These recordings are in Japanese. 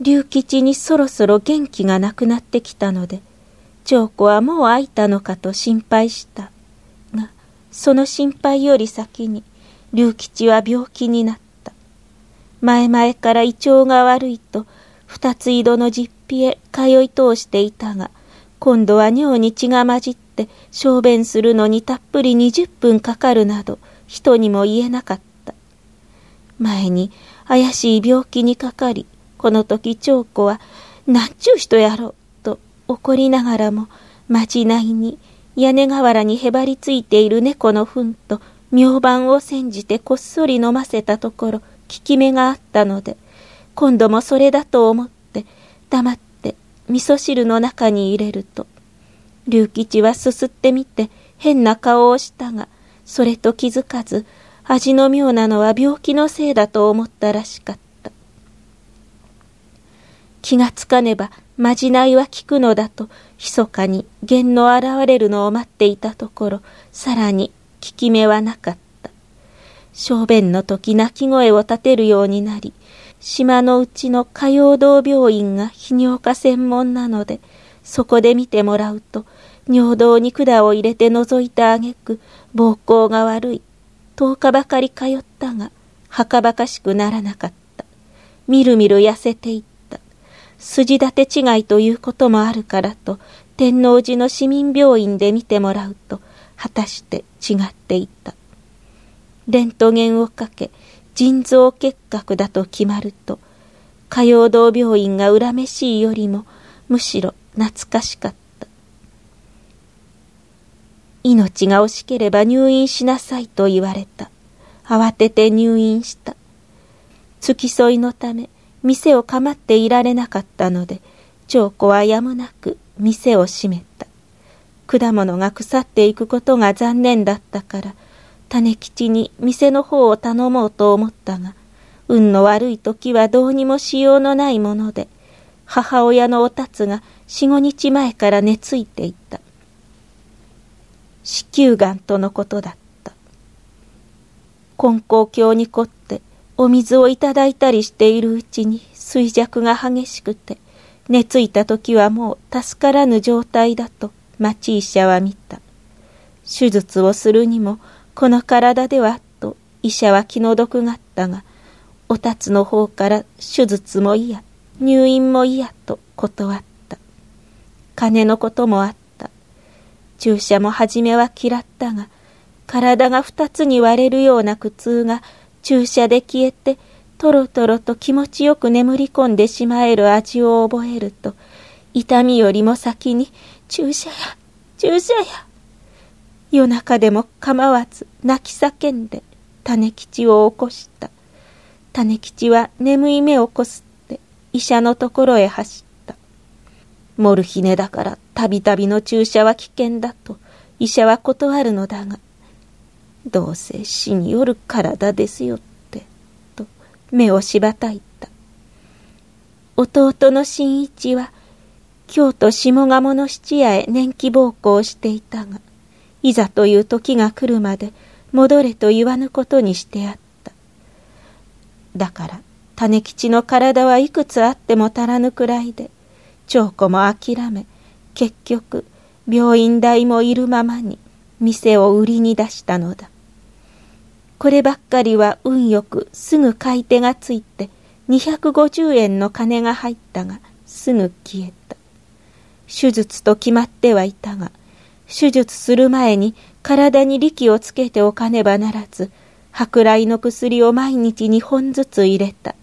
龍吉にそろそろ元気がなくなってきたので、長子はもう会いたのかと心配した。が、その心配より先に、龍吉は病気になった。前々から胃腸が悪いと、二つ井戸の実費へ通い通していたが、今度は尿に血が混じって小便するのにたっぷり20分かかるなど、人にも言えなかった。前に怪しい病気にかかり、この時長子は、なんちゅう人やろ、と怒りながらも、まじないに屋根瓦にへばりついている猫の糞と明晩を煎じてこっそり飲ませたところ、効き目があったので、今度もそれだと思って、黙って味噌汁の中に入れると、龍吉はすすってみて変な顔をしたが、それと気づかず、味の妙なのは病気のせいだと思ったらしかった。気がつかねば、まじないは効くのだと、密かに弦の現れるのを待っていたところ、さらに効き目はなかった。小便の時泣き声を立てるようになり、島のうちの火曜堂病院が泌尿科専門なので、そこで見てもらうと、尿道に管を入れて覗いたあげく、膀胱が悪い。10日ばかり通ったが、はかばかしくならなかった。みるみる痩せていた。筋立て違いということもあるからと、天王寺の市民病院で見てもらうと、果たして違っていた。レントゲンをかけ、腎臓結核だと決まると、火曜堂病院が恨めしいよりも、むしろ懐かしかった。命が惜しければ入院しなさいと言われた。慌てて入院した。付き添いのため、店を構っていられなかったので、長子はやむなく店を閉めた。果物が腐っていくことが残念だったから、種吉に店の方を頼もうと思ったが、運の悪い時はどうにもしようのないもので、母親のおたつが四五日前から寝ついていた。子宮がんとのことだった。根高鏡に凝お水をいただいたりしているうちに衰弱が激しくて、寝ついた時はもう助からぬ状態だと町医者は見た。手術をするにもこの体ではと医者は気の毒があったが、おたつの方から手術も嫌、入院も嫌と断った。金のこともあった。注射も初めは嫌ったが、体が二つに割れるような苦痛が注射で消えて、とろとろと気持ちよく眠り込んでしまえる味を覚えると、痛みよりも先に注射や、注射や。夜中でも構わず泣き叫んで種吉を起こした。種吉は眠い目をこすって医者のところへ走った。モルヒネだからたびたびの注射は危険だと医者は断るのだが、どうせ死による体ですよって、と目をしばたいた。弟の新一は京都下鴨の質屋へ年季奉公していたが、いざという時が来るまで戻れと言わぬことにしてあった。だから、種吉の体はいくつあっても足らぬくらいで、長子も諦め、結局、病院代もいるままに、店を売りに出したのだ。こればっかりは運よくすぐ買い手がついて、250円の金が入ったが、すぐ消えた。手術と決まってはいたが、手術する前に体に力をつけておかねばならず、舶来の薬を毎日2本ずつ入れた。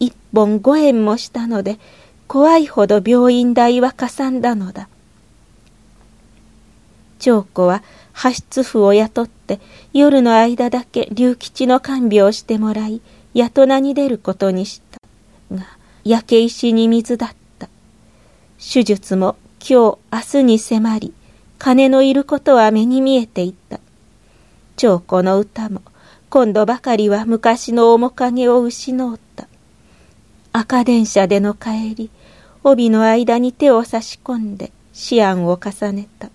1本5円もしたので、怖いほど病院代はかさんだのだ。長子は派出婦を雇って夜の間だけ龍吉の看病をしてもらい、やとなに出ることにした。が、焼け石に水だった。手術も今日明日に迫り、金のいることは目に見えていた。長子の歌も、今度ばかりは昔の面影を失った。赤電車での帰り、帯の間に手を差し込んで思案を重ねた。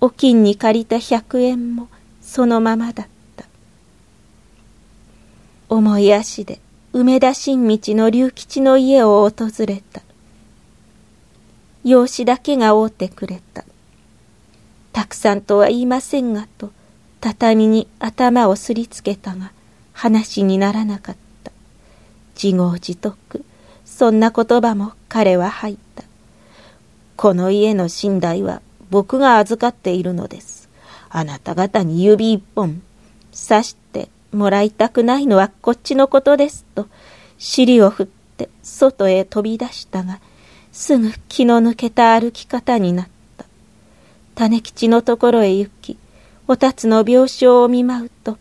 お金に借りた百円もそのままだった。重い足で梅田新道の龍吉の家を訪れた。養子だけが会うてくれた。たくさんとは言いませんがと、畳に頭をすりつけたが、話にならなかった。自業自得、そんな言葉も彼は入った。この家の寝台は僕が預かっているのです。あなた方に指一本刺してもらいたくないのはこっちのことですと、尻を振って外へ飛び出したが、すぐ気の抜けた歩き方になった。種吉のところへ行き、おたつの病床を見舞うと、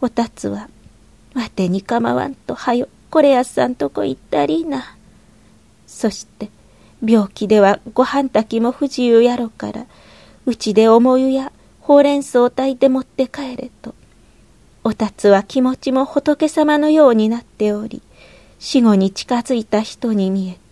おたつは、わてに構わんとはよ、これやさんとこ行ったりな。そして、病気ではご飯炊きも不自由やろから、うちでおもゆやほうれん草を炊いて持って帰れと。おたつは気持ちも仏様のようになっており、死後に近づいた人に見えた。